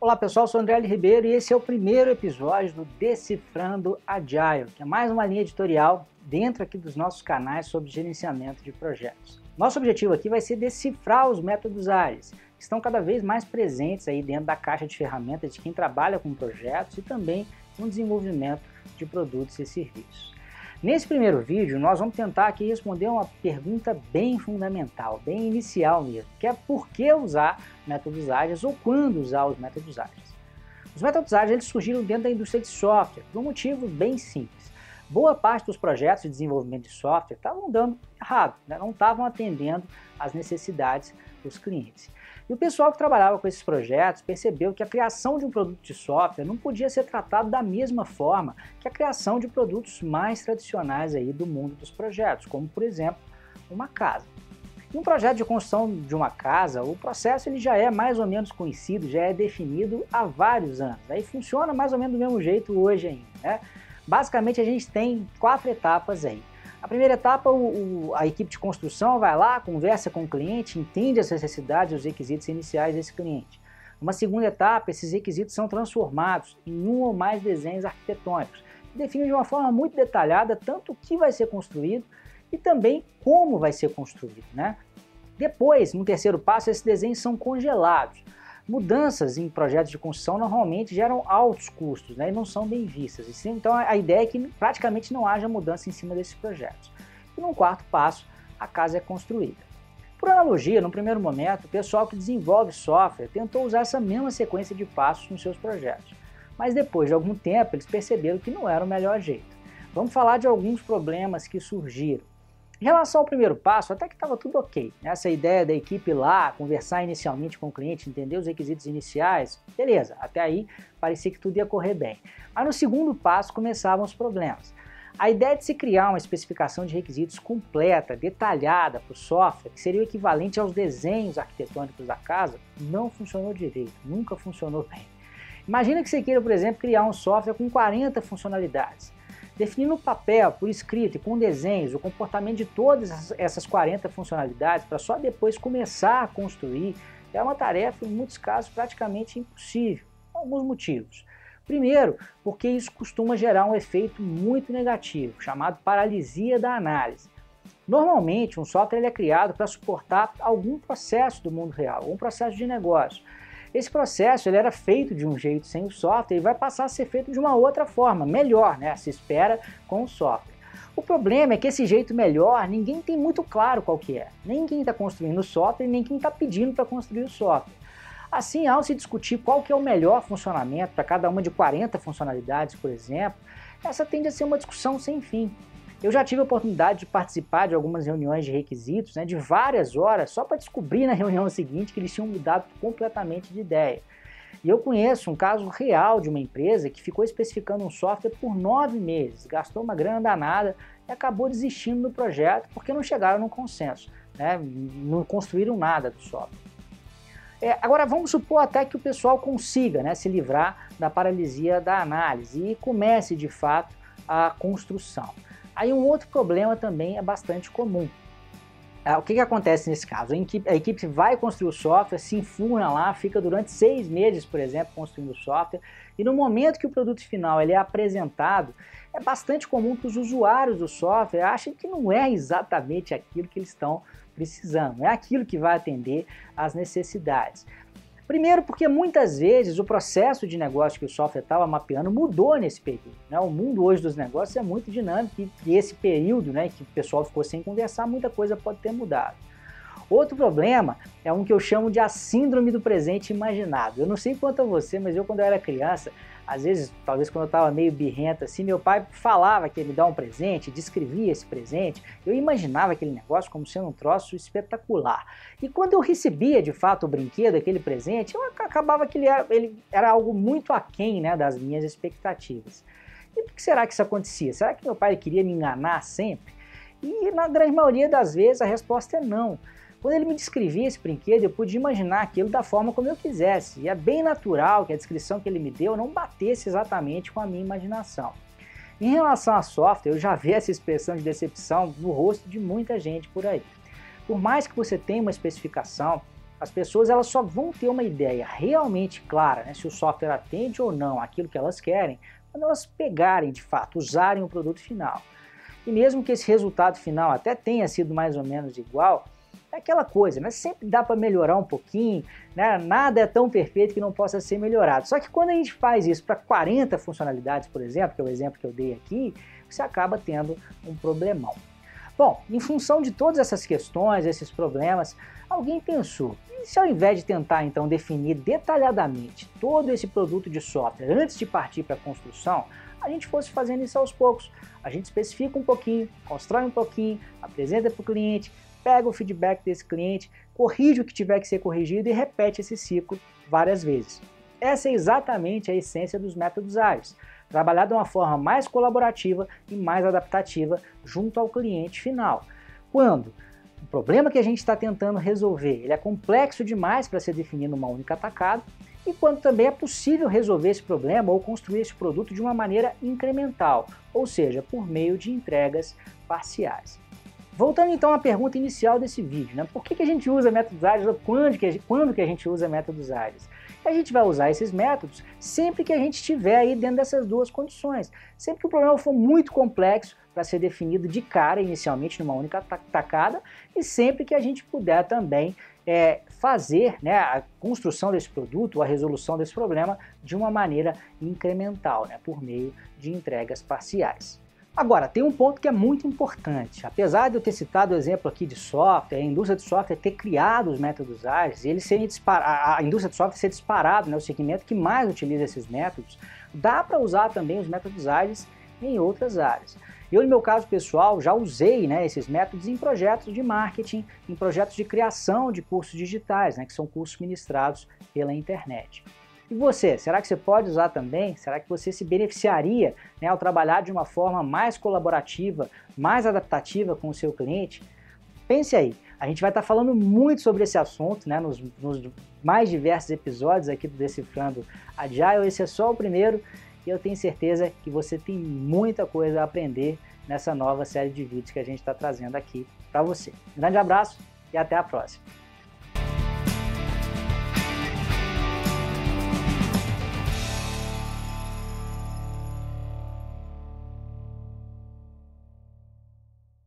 Olá pessoal, sou André L. Ribeiro e esse é o primeiro episódio do Decifrando Agile, que é mais uma linha editorial dentro aqui dos nossos canais sobre gerenciamento de projetos. Nosso objetivo aqui vai ser decifrar os métodos ágeis, que estão cada vez mais presentes aí dentro da caixa de ferramentas de quem trabalha com projetos e também no desenvolvimento de produtos e serviços. Nesse primeiro vídeo, nós vamos tentar aqui responder uma pergunta bem fundamental, bem inicial mesmo, que é por que usar métodos ágeis ou quando usar os métodos ágeis. Os métodos ágeis eles surgiram dentro da indústria de software, por um motivo bem simples. Boa parte dos projetos de desenvolvimento de software estavam dando errado, né? não estavam atendendo às necessidades dos clientes. E o pessoal que trabalhava com esses projetos percebeu que a criação de um produto de software não podia ser tratado da mesma forma que a criação de produtos mais tradicionais aí do mundo dos projetos, como por exemplo, uma casa. Em um projeto de construção de uma casa, o processo ele já é mais ou menos conhecido, já é definido há vários anos. Aí funciona mais ou menos do mesmo jeito hoje ainda. Né? Basicamente a gente tem quatro etapas aí. A primeira etapa, o, o, a equipe de construção vai lá, conversa com o cliente, entende as necessidades e os requisitos iniciais desse cliente. Uma segunda etapa, esses requisitos são transformados em um ou mais desenhos arquitetônicos, que definem de uma forma muito detalhada tanto o que vai ser construído e também como vai ser construído. Né? Depois, no terceiro passo, esses desenhos são congelados. Mudanças em projetos de construção normalmente geram altos custos né, e não são bem vistas. Então a ideia é que praticamente não haja mudança em cima desses projetos. E no quarto passo, a casa é construída. Por analogia, no primeiro momento, o pessoal que desenvolve software tentou usar essa mesma sequência de passos nos seus projetos. Mas depois de algum tempo, eles perceberam que não era o melhor jeito. Vamos falar de alguns problemas que surgiram. Em relação ao primeiro passo, até que estava tudo ok. Essa ideia da equipe lá, conversar inicialmente com o cliente, entender os requisitos iniciais, beleza, até aí parecia que tudo ia correr bem. Mas no segundo passo começavam os problemas. A ideia de se criar uma especificação de requisitos completa, detalhada para o software, que seria o equivalente aos desenhos arquitetônicos da casa, não funcionou direito, nunca funcionou bem. Imagina que você queira, por exemplo, criar um software com 40 funcionalidades. Definir no papel, por escrito e com desenhos o comportamento de todas essas 40 funcionalidades para só depois começar a construir é uma tarefa, em muitos casos, praticamente impossível. Por alguns motivos. Primeiro, porque isso costuma gerar um efeito muito negativo, chamado paralisia da análise. Normalmente, um software é criado para suportar algum processo do mundo real, algum processo de negócio. Esse processo ele era feito de um jeito sem o software e vai passar a ser feito de uma outra forma, melhor, né? Se espera com o software. O problema é que esse jeito melhor ninguém tem muito claro qual que é. Nem quem está construindo o software, nem quem está pedindo para construir o software. Assim, ao se discutir qual que é o melhor funcionamento para cada uma de 40 funcionalidades, por exemplo, essa tende a ser uma discussão sem fim. Eu já tive a oportunidade de participar de algumas reuniões de requisitos, né, de várias horas, só para descobrir na reunião seguinte que eles tinham mudado completamente de ideia. E eu conheço um caso real de uma empresa que ficou especificando um software por nove meses, gastou uma grana danada e acabou desistindo do projeto porque não chegaram no consenso, né, não construíram nada do software. É, agora vamos supor até que o pessoal consiga né, se livrar da paralisia da análise e comece de fato a construção. Aí um outro problema também é bastante comum. Ah, o que, que acontece nesse caso? A equipe, vai construir o software, se enfurna lá, fica durante seis meses, por exemplo, construindo o software, e no momento que o produto final ele é apresentado, é bastante comum que os usuários do software achem que não é exatamente aquilo que eles estão precisando, é aquilo que vai atender às necessidades. Primeiro, porque muitas vezes o processo de negócio que o software estava mapeando mudou nesse período. Né? O mundo hoje dos negócios é muito dinâmico e, e esse período né, que o pessoal ficou sem conversar, muita coisa pode ter mudado. Outro problema é um que eu chamo de a síndrome do presente imaginado. Eu não sei quanto a você, mas eu quando eu era criança, às vezes, talvez quando eu estava meio birrenta assim, meu pai falava que ia me dar um presente, descrevia esse presente, eu imaginava aquele negócio como sendo um troço espetacular. E quando eu recebia de fato o brinquedo, aquele presente, eu acabava que ele era, ele era algo muito aquém né, das minhas expectativas. E por que será que isso acontecia? Será que meu pai queria me enganar sempre? E na grande maioria das vezes a resposta é não. Quando ele me descrevia esse brinquedo, eu podia imaginar aquilo da forma como eu quisesse, e é bem natural que a descrição que ele me deu não batesse exatamente com a minha imaginação. Em relação a software, eu já vi essa expressão de decepção no rosto de muita gente por aí. Por mais que você tenha uma especificação, as pessoas elas só vão ter uma ideia realmente clara né, se o software atende ou não aquilo que elas querem quando elas pegarem de fato, usarem o produto final. E mesmo que esse resultado final até tenha sido mais ou menos igual, aquela coisa, né? Sempre dá para melhorar um pouquinho, né? Nada é tão perfeito que não possa ser melhorado. Só que quando a gente faz isso para 40 funcionalidades, por exemplo, que é o exemplo que eu dei aqui, você acaba tendo um problemão. Bom, em função de todas essas questões, esses problemas, alguém pensou, e se ao invés de tentar então definir detalhadamente todo esse produto de software antes de partir para a construção, a gente fosse fazendo isso aos poucos. A gente especifica um pouquinho, constrói um pouquinho, apresenta para o cliente, pega o feedback desse cliente, corrige o que tiver que ser corrigido e repete esse ciclo várias vezes. Essa é exatamente a essência dos métodos ágeis trabalhar de uma forma mais colaborativa e mais adaptativa junto ao cliente final. Quando o problema que a gente está tentando resolver ele é complexo demais para ser definido numa única atacada, e quando também é possível resolver esse problema ou construir esse produto de uma maneira incremental, ou seja, por meio de entregas parciais. Voltando então à pergunta inicial desse vídeo, né? por que, que a gente usa métodos ágeis ou quando que, a gente, quando que a gente usa métodos ágeis? A gente vai usar esses métodos sempre que a gente estiver aí dentro dessas duas condições. Sempre que o problema for muito complexo para ser definido de cara, inicialmente numa única tacada, e sempre que a gente puder também é, fazer né, a construção desse produto, a resolução desse problema de uma maneira incremental, né, por meio de entregas parciais. Agora, tem um ponto que é muito importante. Apesar de eu ter citado o exemplo aqui de software, a indústria de software ter criado os métodos ágeis, eles serem a indústria de software ser disparado, né, o segmento que mais utiliza esses métodos, dá para usar também os métodos ágeis em outras áreas. Eu, no meu caso pessoal, já usei né, esses métodos em projetos de marketing, em projetos de criação de cursos digitais, né, que são cursos ministrados pela internet. E você, será que você pode usar também? Será que você se beneficiaria né, ao trabalhar de uma forma mais colaborativa, mais adaptativa com o seu cliente? Pense aí, a gente vai estar falando muito sobre esse assunto né, nos, nos mais diversos episódios aqui do Decifrando Agile. Esse é só o primeiro e eu tenho certeza que você tem muita coisa a aprender nessa nova série de vídeos que a gente está trazendo aqui para você. Um grande abraço e até a próxima!